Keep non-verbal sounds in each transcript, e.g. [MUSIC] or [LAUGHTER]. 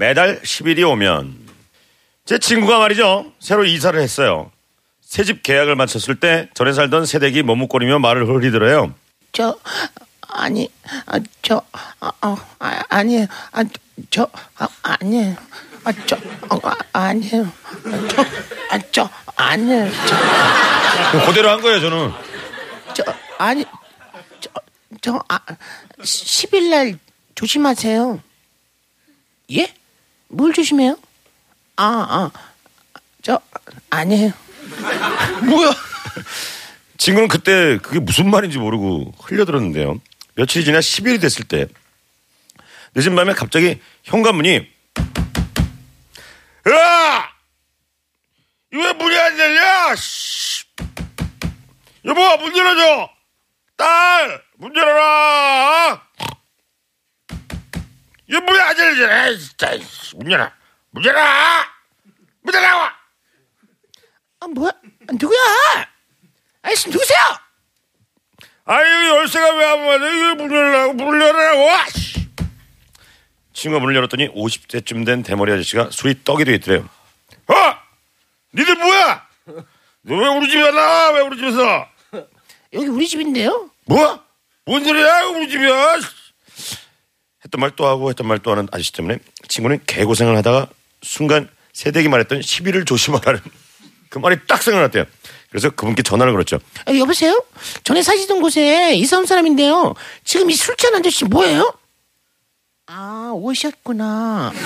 매달 10일이 오면 제 친구가 말이죠. 새로 이사를 했어요. 새집 계약을 마쳤을 때 전에 살던 새댁이 머뭇거리며 말을 흘리더래요. 저 아니 아, 저 아, 아, 아, 아니에요 아, 저 아, 아니에요 아, 저 아, 아, 아니에요 저, 아, 저 아니에요 저, 그대로 한 거예요, 저는. 저 아니 저, 저 아, 10일 날 조심하세요 예? 뭘 조심해요? 아, 아, 저 아니에요 [LAUGHS] 뭐야? 친구는 그때 그게 무슨 말인지 모르고 흘려들었는데요. 며칠이 지나 10일이 됐을 때 늦은 밤에 갑자기 현관문이 야! 이거 왜 문이 안 열려? 씨! 여보 문 열어줘! 딸! 문 열어라! 이거 안 열려! 에이, 진짜 문 열어! 문 열어! 문 열어! 아 뭐야 누구야 아저씨 누구세요? 아유 열쇠가 왜 안 맞아? 이거 문 열라고 문을 열으라고. 아씨. 친구가 문을 열었더니 50대쯤 된 대머리 아저씨가 술이 떡이 돼 있더래요. 어? 니들 뭐야? 너 왜 우리 집에 나와? 왜 우리 집에서? 여기 우리 집인데요 뭐? 뭔 소리야? 우리 집이야. 했던 말 또 하고 했던 말 또 하는 아저씨 때문에 친구는 개고생을 하다가 순간 새댁이 말했던 시비를 조심하라는 그 말이 딱 생각났대요. 그래서 그분께 전화를 걸었죠. 아, 여보세요? 전에 사시던 곳에 이사 온 사람인데요. 지금 이 술 취한 아저씨 뭐예요? 아, 오셨구나. [LAUGHS]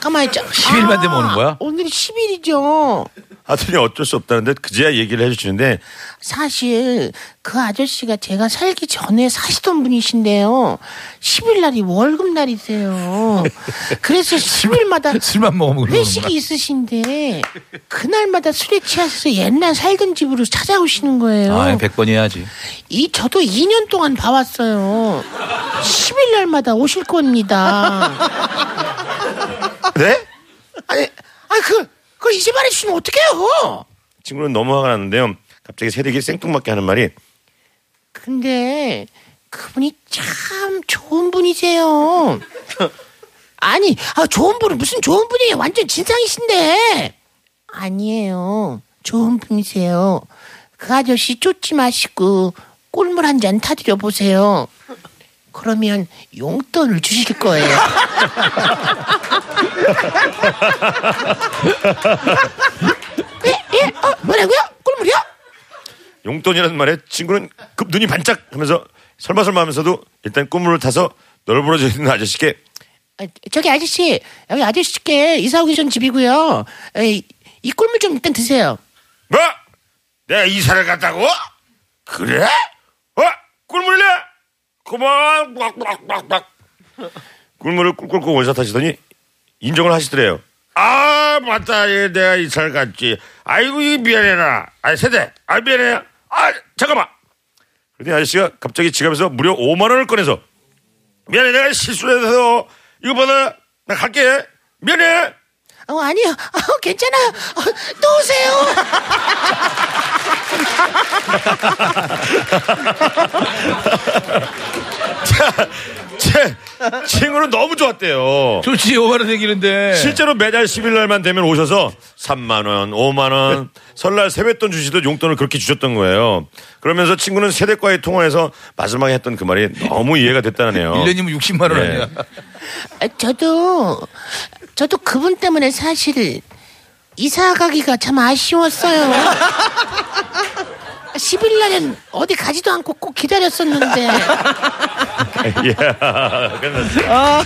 가만히 있자. 10일만 되면 오는 거야? 오늘이 10일이죠. 하더니 어쩔 수 없다는데 그제야 얘기를 해주시는데 사실 그 아저씨가 제가 살기 전에 사시던 분이신데요. 10일 날이 월급 날이세요. 그래서 [LAUGHS] 10일마다 술만 먹으면 회식이. 있으신데 그날마다 술에 취하셔서 옛날 살던 집으로 찾아오시는 거예요. 아, 100번 해야지. 이 저도 2년 동안 봐왔어요. 10일 날마다 오실 겁니다. 네? 아니, 아 그, 그걸 이제 말해주시면 어떡해요? 친구는 너무 화가 났는데요. 갑자기 새댁이 생뚱맞게 하는 말이 근데 그분이 참 좋은 분이세요. [LAUGHS] 아니, 아, 좋은 분은 무슨 좋은 분이에요? 완전 진상이신데. 아니에요. 좋은 분이세요. 그 아저씨 쫓지 마시고 꿀물 한 잔 타드려 보세요. 그러면 용돈을 주실 거예요. [LAUGHS] 예? 예? 어, 뭐라고요? 꿀물이요? 용돈이라는 말에 친구는 급 눈이 반짝 하면서 설마 설마 하면서도 일단 꿈물을 타서 널브러져 있는 아저씨께 아, 저기 아저씨 여기 아저씨께 이사 오기 전 집이고요. 에이, 이 꿀물 좀 일단 드세요. 뭐? 내가 이사를 갔다고? 그래? 어? 꿀물래? 그만 꽉꽉꽉꽉 꿀물을 꿀꿀꿀 원샷하시더니 인정을 하시더래요. 아 맞다 예, 내가 이사를 갔지. 아이고 이 미안해라. 아 세대. 아 미안해. 아 잠깐만. 그러더니 아저씨가 갑자기 지갑에서 무려 5만 원을 꺼내서 미안해 내가 실수해서 이거 받아 나 갈게 미안해. 어 아니요, 어, 괜찮아요. 어, 또 오세요. [LAUGHS] 제 친구는 너무 좋았대요. 좋지, 5만원 생기는데. 실제로 매달 10일 날만 되면 오셔서 3만 원, 5만 원, 설날 세뱃돈 주시듯 용돈을 그렇게 주셨던 거예요. 그러면서 친구는 세대과의 통화에서 마지막에 했던 그 말이 너무 이해가 됐다네요. [LAUGHS] 1년이면 60만원 네. 아니야. 아, 저도 저도 그분 때문에 사실 이사 가기가 참 아쉬웠어요. [LAUGHS] 10일 날엔 어디 가지도 않고 꼭 기다렸었는데. [LAUGHS] 예. 끝났어요.